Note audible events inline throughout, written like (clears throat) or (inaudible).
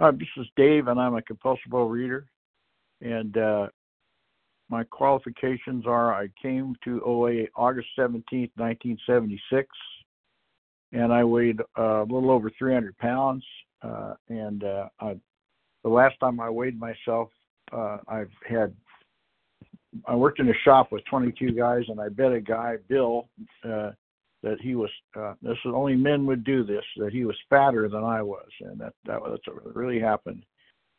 Uh, this is Dave, and I'm a compulsive reader. And uh, my qualifications are I came to OA August 17th, 1976, and I weighed uh, a little over 300 pounds. Uh, and uh, I, the last time I weighed myself, uh, I've had I worked in a shop with 22 guys, and I bet a guy, Bill, uh, that he was. Uh, this is only men would do this. That he was fatter than I was, and that that that's what really happened.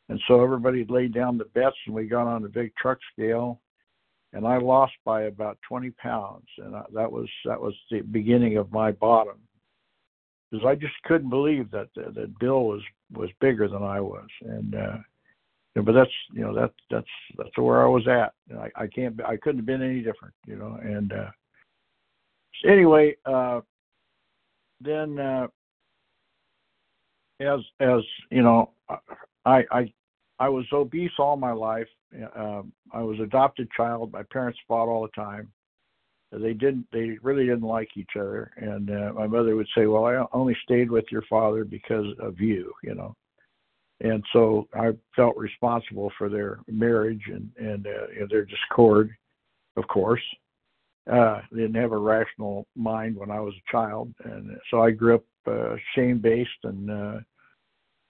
And so everybody laid down the bets, and we got on the big truck scale, and I lost by about 20 pounds, and I, that was that was the beginning of my bottom, because I just couldn't believe that that Bill was was bigger than I was, and. uh but that's you know that that's that's where I was at. I, I can't I couldn't have been any different, you know. And uh, anyway, uh, then uh, as as you know, I I I was obese all my life. Uh, I was adopted child. My parents fought all the time. They didn't. They really didn't like each other. And uh, my mother would say, "Well, I only stayed with your father because of you," you know and so I felt responsible for their marriage and and, uh, their discord, of course. Uh, didn't have a rational mind when I was a child, and so I grew up uh, shame-based and uh,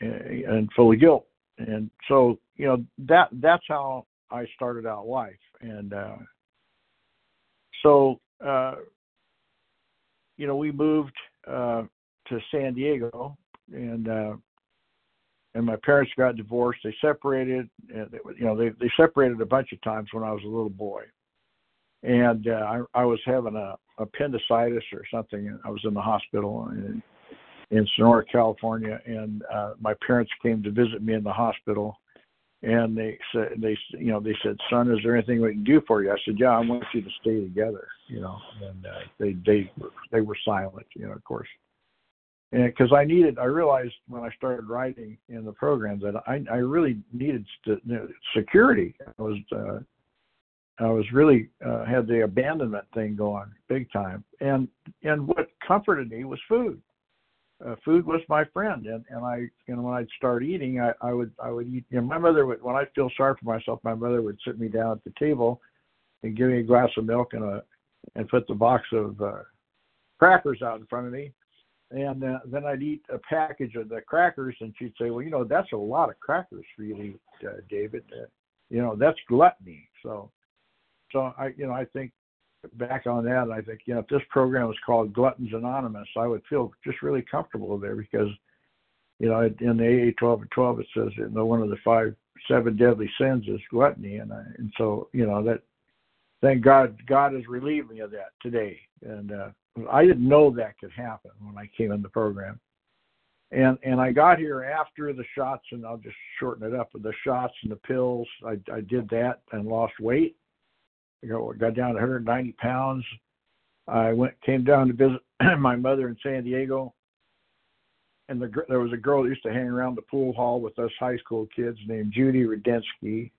and full of guilt. And so you know that that's how I started out life. And uh, so uh, you know we moved uh, to San Diego, and uh, and my parents got divorced. They separated. They, you know, they they separated a bunch of times when I was a little boy, and uh, I I was having a appendicitis or something. And I was in the hospital in, in Sonora, California, and uh, my parents came to visit me in the hospital. And they said, they, you know, they said, "Son, is there anything we can do for you?" I said, "Yeah, I want you to stay together." You know, and uh, they they they were silent. You know, of course and because I needed, I realized when I started writing in the program that I, I really needed security. I was, uh, I was really uh, had the abandonment thing going big time, and and what comforted me was food. Uh, food was my friend, and and I, you know, when I'd start eating, I, I would I would eat. You know, my mother would when I feel sorry for myself, my mother would sit me down at the table, and give me a glass of milk and a and put the box of uh, crackers out in front of me and uh, then I'd eat a package of the crackers, and she'd say, "Well, you know, that's a lot of crackers for you to eat, uh, David. Uh, you know, that's gluttony." So, so I, you know, I think back on that, I think, you know, if this program was called Gluttons Anonymous, I would feel just really comfortable there because, you know, in the AA 12 and 12, it says you know one of the five seven deadly sins is gluttony, and I, and so you know that. Thank God, God has relieved me of that today, and uh, I didn't know that could happen when I came in the program. And and I got here after the shots, and I'll just shorten it up with the shots and the pills. I, I did that and lost weight. I got, got down to 190 pounds. I went came down to visit (clears throat) my mother in San Diego, and the, there was a girl that used to hang around the pool hall with us high school kids named Judy Rudensky,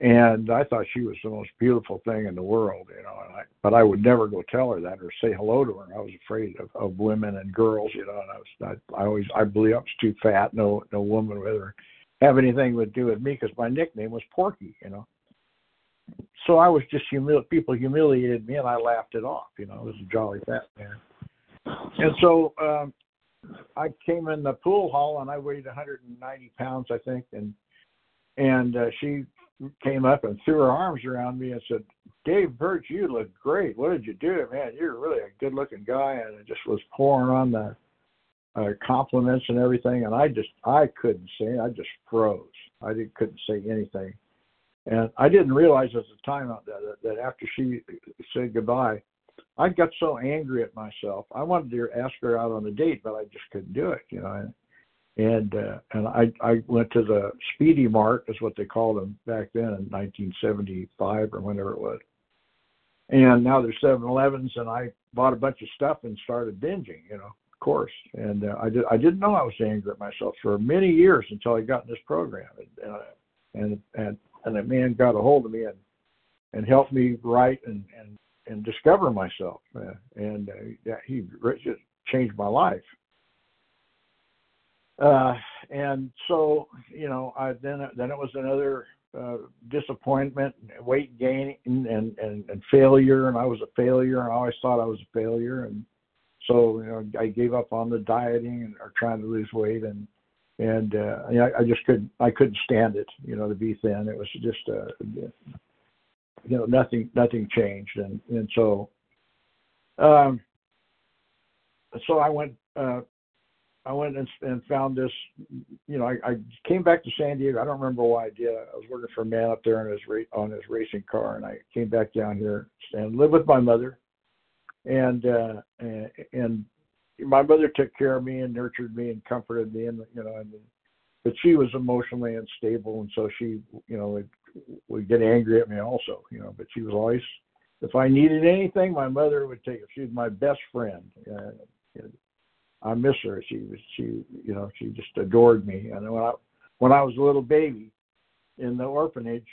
and I thought she was the most beautiful thing in the world, you know. And I, but I would never go tell her that or say hello to her. I was afraid of, of women and girls, you know. And I was, I, I always, I believe I was too fat. No, no woman would ever have anything to do with me because my nickname was Porky, you know. So I was just humil. People humiliated me, and I laughed it off. You know, I was a jolly fat man. And so um, I came in the pool hall, and I weighed 190 pounds, I think, and and uh, she came up and threw her arms around me and said, Dave Birch, you look great. What did you do? Man, you're really a good looking guy. And it just was pouring on the uh, compliments and everything. And I just, I couldn't say, I just froze. I didn't, couldn't say anything. And I didn't realize at the time that, that, after she said goodbye, I got so angry at myself. I wanted to ask her out on a date, but I just couldn't do it, you know. And, and uh, and I I went to the Speedy Mart, is what they called them back then in 1975 or whenever it was. And now there's 7-Elevens, and I bought a bunch of stuff and started binging, you know, of course. And uh, I did I didn't know I was angry at myself for many years until I got in this program, and uh, and and and a man got a hold of me and and helped me write and and and discover myself, uh, and uh, yeah, he just changed my life. Uh, and so you know, I then then it was another uh, disappointment, weight gain, and, and and failure, and I was a failure, and I always thought I was a failure, and so you know, I gave up on the dieting and or trying to lose weight, and and uh, know, I just couldn't I couldn't stand it, you know, to be thin. It was just uh, you know nothing nothing changed, and and so um, so I went uh, I went and, and found this. You know, I, I came back to San Diego. I don't remember why I did. I was working for a man up there on his ra- on his racing car, and I came back down here and lived with my mother. And uh, and, and my mother took care of me and nurtured me and comforted me, and you know, and but she was emotionally unstable, and so she, you know, would, would get angry at me also, you know. But she was always, if I needed anything, my mother would take. She was my best friend. Uh, I miss her. She was she you know she just adored me. And when I when I was a little baby in the orphanage,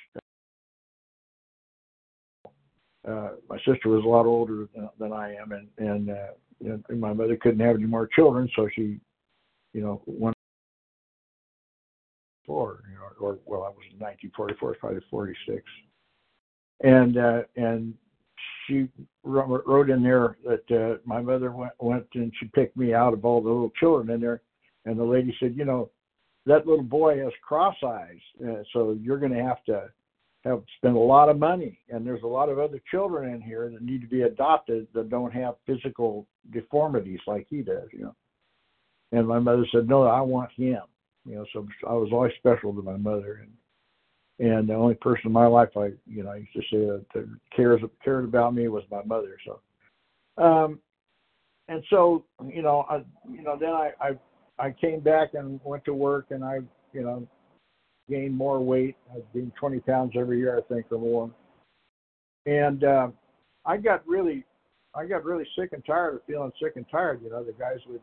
uh, my sister was a lot older than, than I am, and and, uh, and my mother couldn't have any more children, so she, you know, went four, you know, or well, I was in 1944, probably 46, and uh, and she wrote in there that uh, my mother went, went and she picked me out of all the little children in there, and the lady said, you know, that little boy has cross eyes, uh, so you're going to have to have spent a lot of money, and there's a lot of other children in here that need to be adopted that don't have physical deformities like he does, you know. And my mother said, no, I want him, you know. So I was always special to my mother, and and the only person in my life I you know I used to say that, that cares cared about me was my mother. So, um, and so you know I you know then I I I came back and went to work and I you know gained more weight. I gained 20 pounds every year I think or more, and uh, I got really I got really sick and tired of feeling sick and tired. You know the guys would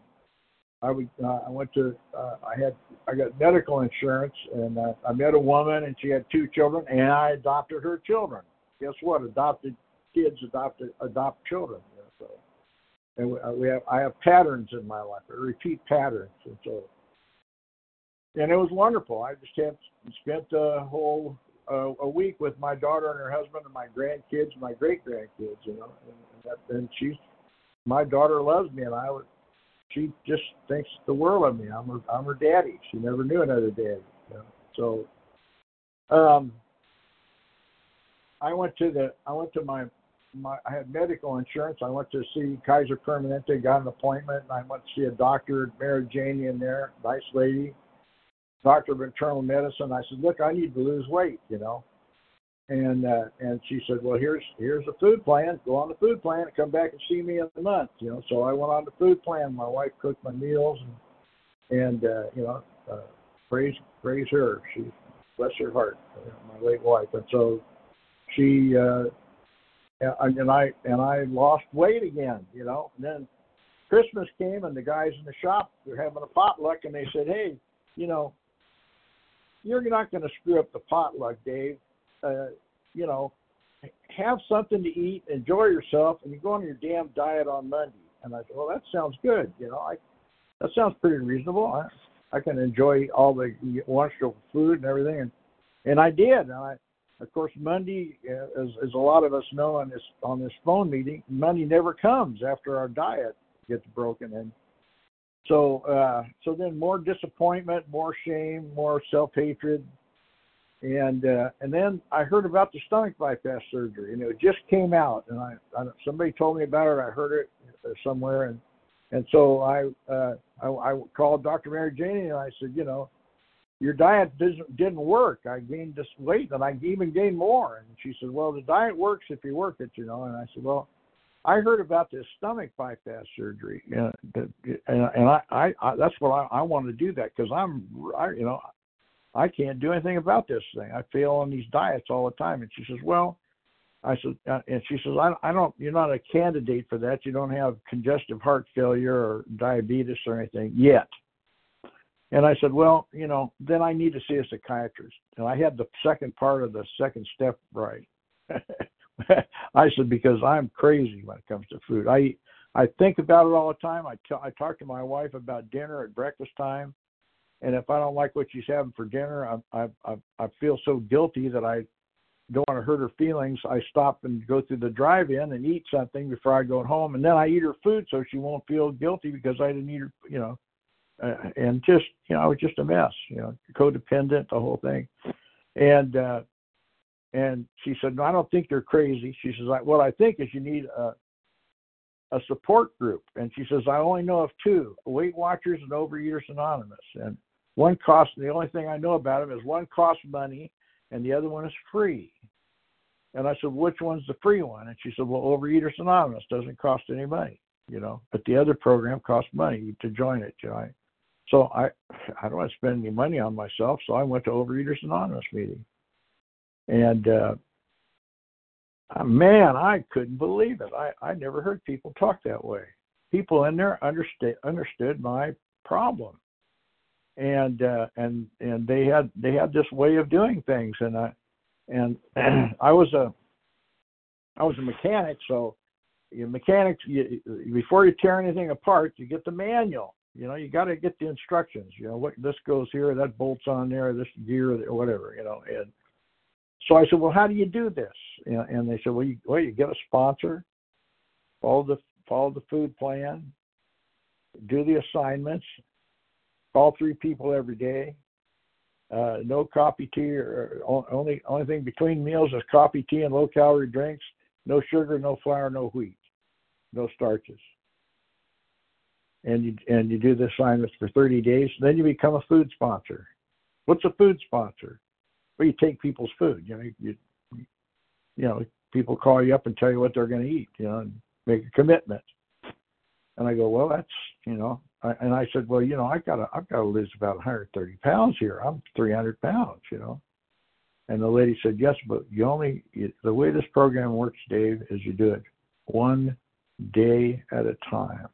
I would uh, I went to uh, I had I got medical insurance and uh, I met a woman and she had two children and I adopted her children. Guess what? Adopted kids adopted adopt children. You know, so and we, uh, we have I have patterns in my life. I repeat patterns and so and it was wonderful. I just had spent a whole uh, a week with my daughter and her husband and my grandkids, my great grandkids. You know, and, and, that, and she's my daughter loves me and I would she just thinks the world of me. I'm her I'm her daddy. She never knew another daddy. You know? So um I went to the I went to my my I had medical insurance. I went to see Kaiser Permanente, got an appointment, and I went to see a doctor, Mary Janie in there, nice lady, doctor of internal medicine. I said, Look, I need to lose weight, you know and uh, and she said, well, here's here's a food plan. Go on the food plan and come back and see me in a month. You know, so I went on the food plan. My wife cooked my meals, and and uh, you know, uh, praise praise her. She bless her heart, you know, my late wife, and so she uh, and I and I lost weight again. You know, and then Christmas came, and the guys in the shop were having a potluck, and they said, hey, you know, you're not going to screw up the potluck, Dave uh, you know, have something to eat, enjoy yourself, and you go on your damn diet on Monday. And I said, well, that sounds good. You know, I that sounds pretty reasonable. I I can enjoy all the wonderful food and everything, and and I did. And I, of course, Monday, uh, as as a lot of us know on this on this phone meeting, Monday never comes after our diet gets broken, and so uh, so then more disappointment, more shame, more self hatred, and uh, and then I heard about the stomach bypass surgery, and it just came out, and I, I somebody told me about it. I heard it uh, somewhere, and and so I uh, I, I called Dr. Mary Janie, and I said, you know, your diet didn't didn't work. I gained this weight, and I even gained more. And she said, well, the diet works if you work it, you know. And I said, well, I heard about this stomach bypass surgery, and and, I, I, I that's what I, I want to do that because I'm, I, you know, I can't do anything about this thing. I fail on these diets all the time. And she says, well, I said, uh, and she says, I, I don't, you're not a candidate for that. You don't have congestive heart failure or diabetes or anything yet. And I said, well, you know, then I need to see a psychiatrist. And I had the second part of the second step right. (laughs) (laughs) I said, because I'm crazy when it comes to food. I, I think about it all the time. I, t- I talk to my wife about dinner at breakfast time and if I don't like what she's having for dinner, I I I, I feel so guilty that I don't want to hurt her feelings. I stop and go through the drive-in and eat something before I go home, and then I eat her food so she won't feel guilty because I didn't eat her, you know. Uh, and just you know, I was just a mess, you know, codependent, the whole thing. And uh, and she said, "No, I don't think you're crazy." She says, "What I think is you need a a support group." And she says, "I only know of two: Weight Watchers and Overeaters Anonymous." And one costs. The only thing I know about them is one costs money, and the other one is free. And I said, "Which one's the free one?" And she said, "Well, Overeaters Anonymous doesn't cost any money, you know, but the other program costs money to join it." You know? So I, (sighs) I don't want to spend any money on myself, so I went to Overeaters Anonymous meeting and uh, uh, man, I couldn't believe it. I I never heard people talk that way. People in there understood understood my problem, and uh, and and they had they had this way of doing things, and I and (clears throat) I was a I was a mechanic, so you mechanics you, before you tear anything apart, you get the manual. You know, you got to get the instructions. You know, what this goes here, that bolts on there, this gear, or whatever. You know, and so I said, well, how do you do this? And they said, well, you, well, you get a sponsor, follow the follow the food plan, do the assignments, call three people every day. Uh, no coffee, tea, or, only only thing between meals is coffee, tea, and low calorie drinks. No sugar, no flour, no wheat, no starches. And you and you do the assignments for 30 days. Then you become a food sponsor. What's a food sponsor? Well, you take people's food. You know, you you know, people call you up and tell you what they're going to eat. You know, and make a commitment. And I go, well, that's you know, I, and I said, well, you know, I gotta I've got to lose about 130 pounds here. I'm 300 pounds. You know. And the lady said, yes, but you only the way this program works, Dave, is you do it one day at a time.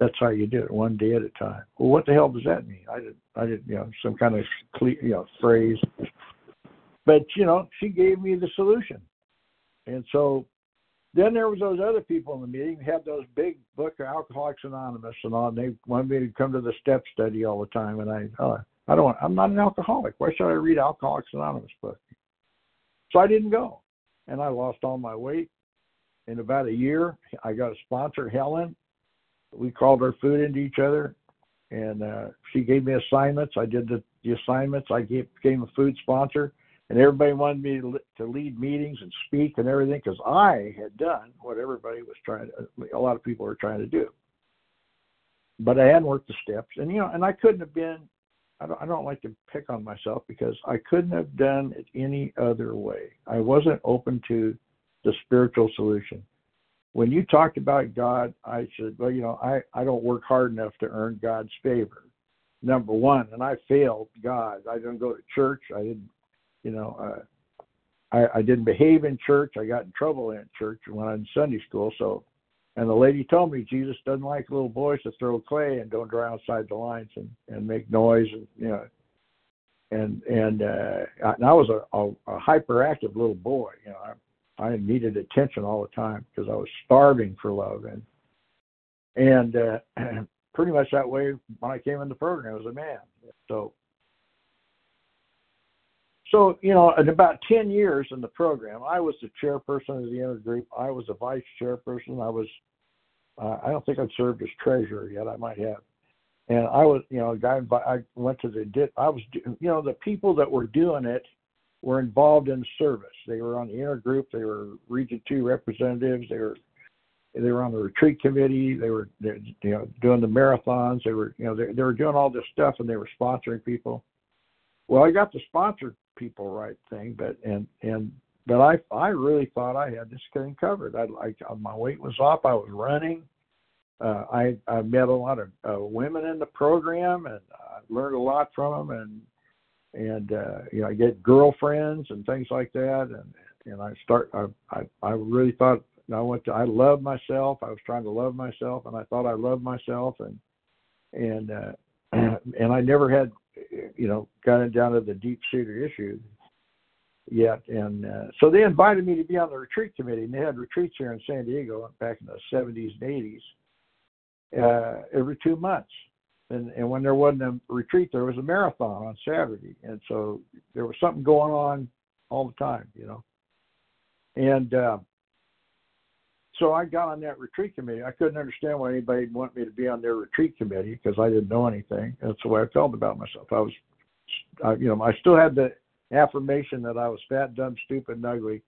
That's how you do it, one day at a time. Well, what the hell does that mean? I didn't, I didn't, you know, some kind of, you know, phrase. But you know, she gave me the solution, and so then there was those other people in the meeting who had those big book of Alcoholics Anonymous and all. And they wanted me to come to the step study all the time, and I, oh, I don't want. I'm not an alcoholic. Why should I read Alcoholics Anonymous book? So I didn't go, and I lost all my weight. In about a year, I got a sponsor, Helen, we called our food into each other, and uh, she gave me assignments. I did the, the assignments. I gave, became a food sponsor, and everybody wanted me to, to lead meetings and speak and everything because I had done what everybody was trying to. A lot of people were trying to do, but I hadn't worked the steps, and you know, and I couldn't have been. I don't, I don't like to pick on myself because I couldn't have done it any other way. I wasn't open to the spiritual solution when you talked about God, I said, well, you know, I, I don't work hard enough to earn God's favor. Number one, and I failed God. I didn't go to church. I didn't, you know, uh, I, I didn't behave in church. I got in trouble in church when I was in Sunday school. So, and the lady told me Jesus doesn't like little boys to throw clay and don't draw outside the lines and and make noise and you know. And and uh, and I was a, a, a hyperactive little boy. You know, I, I needed attention all the time because I was starving for love and and uh, (clears throat) pretty much that way when I came in the program as a man. So so you know, in about ten years in the program, I was the chairperson of the intergroup. I was a vice chairperson. I was uh, I don't think I'd served as treasurer yet. I might have. And I was, you know, a guy. I went to the. I was, you know, the people that were doing it were involved in service. They were on the intergroup. They were Region Two representatives. They were they were on the retreat committee. They were you know doing the marathons. They were you know they, they were doing all this stuff and they were sponsoring people. Well, I got the sponsor people right thing, but and and but I I really thought I had this thing covered. I like my weight was off. I was running. Uh, I I met a lot of uh, women in the program and I learned a lot from them and and uh, you know I get girlfriends and things like that, and and I start I I, I really thought I went to I loved myself. I was trying to love myself, and I thought I loved myself, and and uh, (clears throat) and I never had you know gotten down to the deep seated issue yet. And uh, so they invited me to be on the retreat committee, and they had retreats here in San Diego back in the 70s and 80s uh, every two months and and when there wasn't a retreat, there was a marathon on Saturday, and so there was something going on all the time, you know. And uh, so I got on that retreat committee. I couldn't understand why anybody would want me to be on their retreat committee because I didn't know anything. That's the way I felt about myself. I was, I, you know, I still had the affirmation that I was fat, dumb, stupid, and ugly,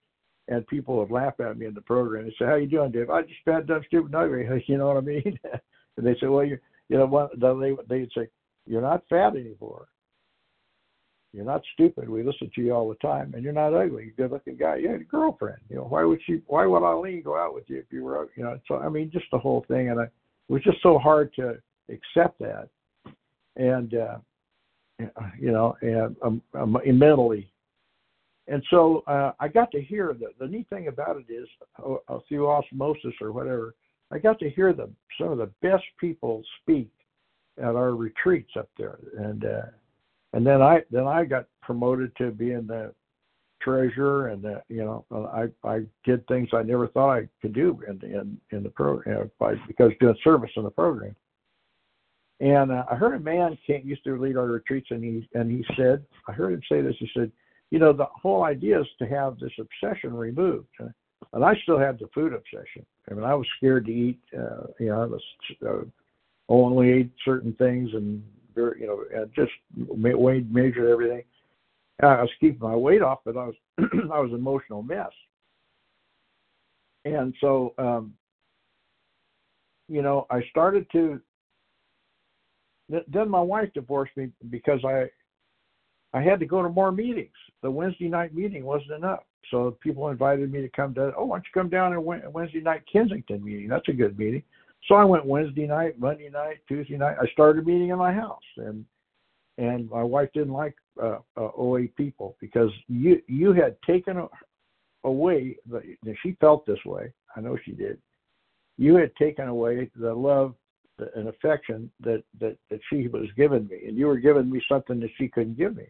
and people would laugh at me in the program. They say, "How you doing, Dave?" I just fat, dumb, stupid, and ugly. (laughs) You know what I mean? (laughs) and they say, "Well, you, you know, what?" They they'd say, "You're not fat anymore. You're not stupid. We listen to you all the time, and you're not ugly. You're a good-looking guy. You had a girlfriend. You know, why would she? Why would Eileen go out with you if you were? You know, so I mean, just the whole thing, and I, it was just so hard to accept that, and uh, you know, and um, um, mentally. And so uh, I got to hear the the neat thing about it is uh, through osmosis or whatever, I got to hear the some of the best people speak at our retreats up there, and uh, and then I then I got promoted to being the treasurer, and the, you know I I did things I never thought I could do in in in the program by because doing service in the program. And uh, I heard a man came, used to lead our retreats, and he and he said, I heard him say this. He said, you know, the whole idea is to have this obsession removed. I still had the food obsession. I mean, I was scared to eat. Uh, you know, I was uh, only ate certain things and very, you know, and just weighed, measured everything. I was keeping my weight off, but I was (clears throat) I was an emotional mess. And so, um, you know, I started to. Then my wife divorced me because I, I had to go to more meetings. The Wednesday night meeting wasn't enough, so people invited me to come to. Oh, why don't you come down to Wednesday night Kensington meeting? That's a good meeting. So I went Wednesday night, Monday night, Tuesday night. I started meeting in my house, and and my wife didn't like uh, uh, OA people because you you had taken away. The, she felt this way. I know she did. You had taken away the love and affection that that that she was giving me, and you were giving me something that she couldn't give me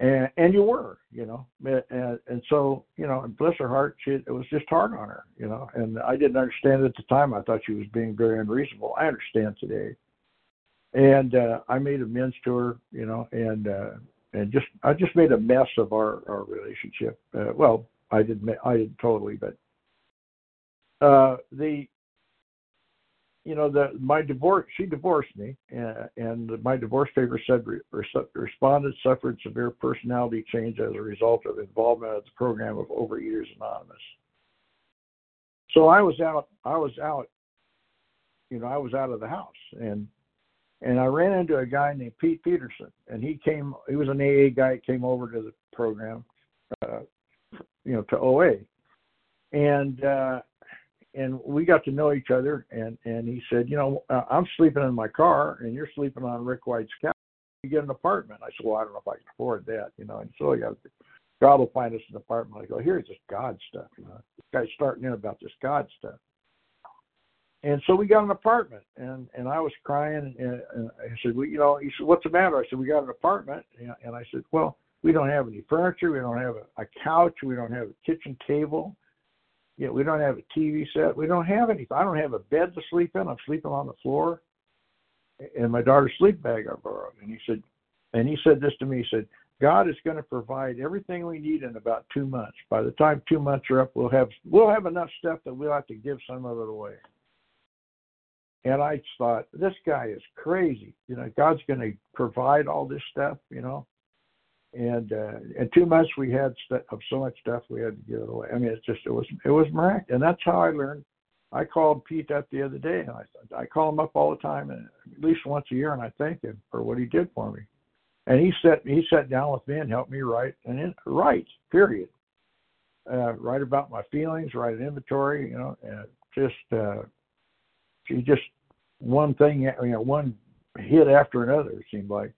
and and you were, you know, and and so you know, and bless her heart, she it was just hard on her, you know, and I didn't understand at the time. I thought she was being very unreasonable. I understand today, and uh, I made amends to her, you know, and uh, and just I just made a mess of our our relationship. Uh, well, I didn't I didn't totally, but uh, the you know, the my divorce. She divorced me, and, and my divorce paper said re, respondent suffered severe personality change as a result of involvement of the program of Overeaters Anonymous. So I was out. I was out. You know, I was out of the house, and and I ran into a guy named Pete Peterson, and he came. He was an AA guy. Came over to the program, uh, you know, to OA, and uh, and we got to know each other and and he said you know uh, i'm sleeping in my car and you're sleeping on rick white's couch. You get an apartment. I said well i don't know if i can afford that you know and so got god will find us an apartment. I go here's this god stuff you know. This guy's starting in about this god stuff. And so we got an apartment and and i was crying and, and i said well you know he said what's the matter? I said we got an apartment and, and i said well we don't have any furniture. We don't have a, a couch. We don't have a kitchen table you know, we don't have a TV set. We don't have anything. I don't have a bed to sleep in. I'm sleeping on the floor. And my daughter's sleep bag I borrowed. And he said, and he said this to me. He said, God is going to provide everything we need in about two months. By the time two months are up, we'll have we'll have enough stuff that we'll have to give some of it away. And I thought, this guy is crazy. You know, God's going to provide all this stuff. You know, and uh, in two months we had st- of so much stuff we had to give it away. I mean, it's just it was it was miraculous, and that's how I learned. I called Pete up the other day, and I I call him up all the time, and at least once a year, and I thank him for what he did for me. And he sat he sat down with me and helped me write and in, write period. Uh, write about my feelings, write an inventory, you know, and just uh, she just one thing, you know, one hit after another. It seemed like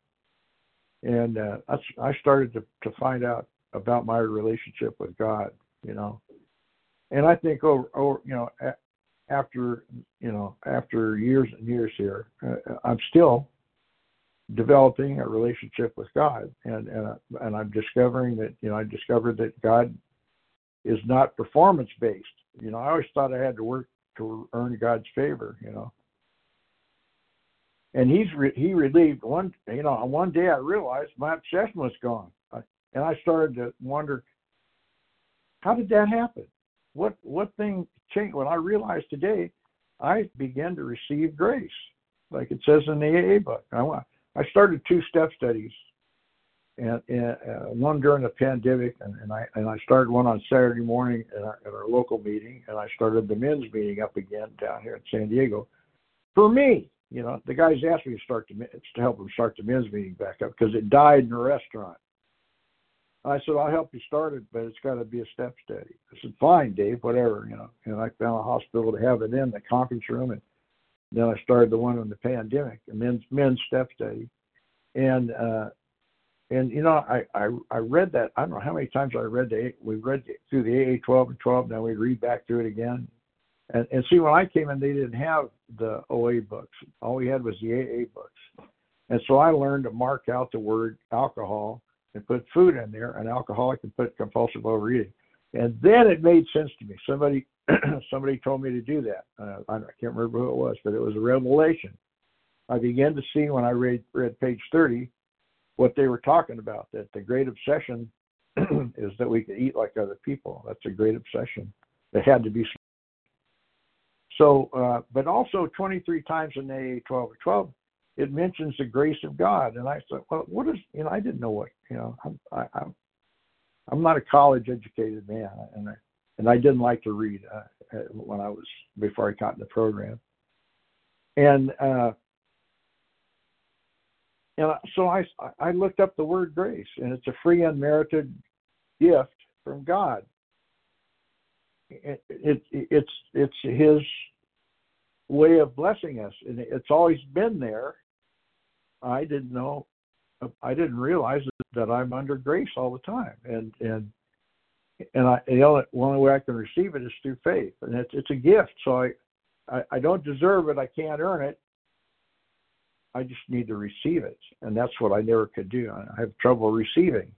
and uh, I started to to find out about my relationship with God, you know, and I think over, over you know after you know after years and years here, uh, I'm still developing a relationship with God, and and uh, and I'm discovering that you know I discovered that God is not performance based. You know, I always thought I had to work to earn God's favor, you know, and he's re- he relieved one you know one day I realized my obsession was gone, and I started to wonder how did that happen? What what thing changed? When I realized today, I began to receive grace, like it says in the AA book. I I started two step studies, and, and uh, one during the pandemic, and, and I and I started one on Saturday morning at our, at our local meeting, and I started the men's meeting up again down here in San Diego. For me, you know, the guys asked me to start the to help them start the men's meeting back up because it died in the restaurant. I said, I'll help you start it, but it's got to be a step study. I said, fine, Dave, whatever, you know. And I found a hospital to have it in, the conference room, and then I started the one on the pandemic, a men's men's step study. And uh and you know, I, I I read that. I don't know how many times I read the we read through the AA 12 and 12. Now we read back through it again. And, and see, when I came in, they didn't have the OA books. All we had was the AA books. And so I learned to mark out the word alcohol and put food in there, an alcoholic can put compulsive overeating. And then it made sense to me. Somebody (clears throat) somebody told me to do that. Uh, I, can't remember who it was, but it was a revelation. I began to see when I read read page 30 what they were talking about. That the great obsession (clears throat) is that we could eat like other people. That's a great obsession. It had to be so, uh, but also 23 times in AA 12 or 12, it mentions the grace of God. And I said, well, what is, you know, I didn't know what, you know, I'm, I, I'm, I'm not a college educated man. And I, and I didn't like to read uh, uh when I was, before I got in the program. And, uh, and so I, I looked up the word grace, and it's a free, unmerited gift from God it, it, it's it's his way of blessing us and it's always been there. I didn't know i didn't realize that i'm under grace all the time and and and i the only, only way i can receive it is through faith and it's it's a gift so I, I i don't deserve it i can't earn it. I just need to receive it and that's what i never could do. I have trouble receiving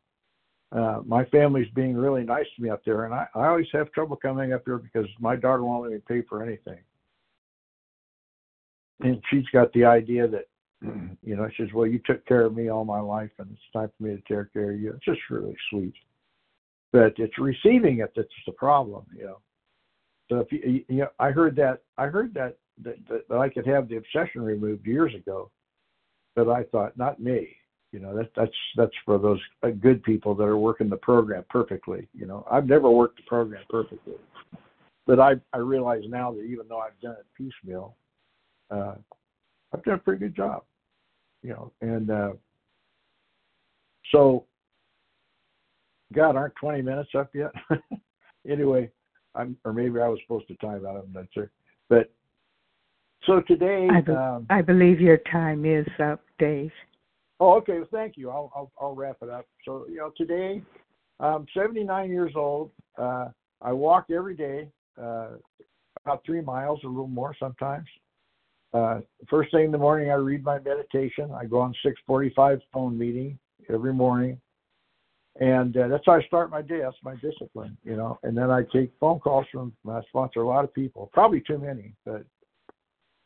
uh, my family's being really nice to me up there, and I, I always have trouble coming up here because my daughter won't let me pay for anything. And she's got the idea that, (clears throat) you know, she says, "Well, you took care of me all my life, and it's time for me to take care of you." It's just really sweet, but it's receiving it that's the problem, you know. So if you, you know, I heard that, I heard that that, that I could have the obsession removed years ago, but I thought, not me you know that that's that's for those uh, good people that are working the program perfectly you know. I've never worked the program perfectly. But i i realize now that even though i've done it piecemeal uh i've done a pretty good job you know and uh so god aren't 20 minutes up yet? (laughs) Anyway i'm or maybe i was supposed to time out i'm not sure. But so today I, be- um, I believe your time is up dave Oh, okay. Well, thank you. I'll, I'll, I'll wrap it up. So, you know, today I'm 79 years old. Uh, I walk every day, uh, about three miles, a little more sometimes. Uh, first thing in the morning, I read my meditation. I go on 6:45 phone meeting every morning, and uh, that's how I start my day. That's my discipline, you know. And then I take phone calls from. I sponsor a lot of people, probably too many, but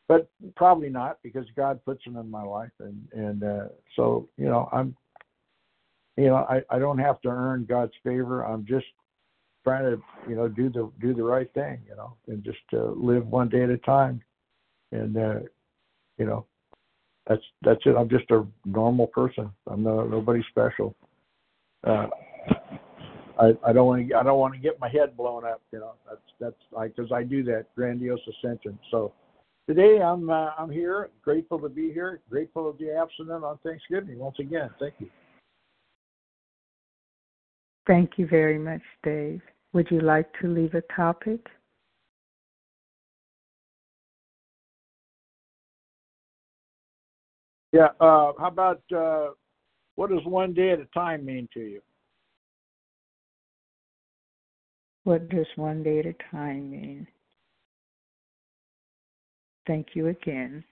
but probably not because God puts them in my life, and and uh, so you know I'm, you know I I don't have to earn God's favor. I'm just trying to you know do the do the right thing, you know, and just uh, live one day at a time, and uh, you know that's that's it. I'm just a normal person. I'm no nobody special. Uh, I, I don't want to I don't want to get my head blown up, you know. That's that's because I do that grandiose ascension. So today I'm uh, I'm here, grateful to be here, grateful to be abstinent on Thanksgiving once again. Thank you. Thank you very much, Dave. Would you like to leave a topic? Yeah. Uh, how about uh, what does one day at a time mean to you? What does one day at a time mean? Thank you again.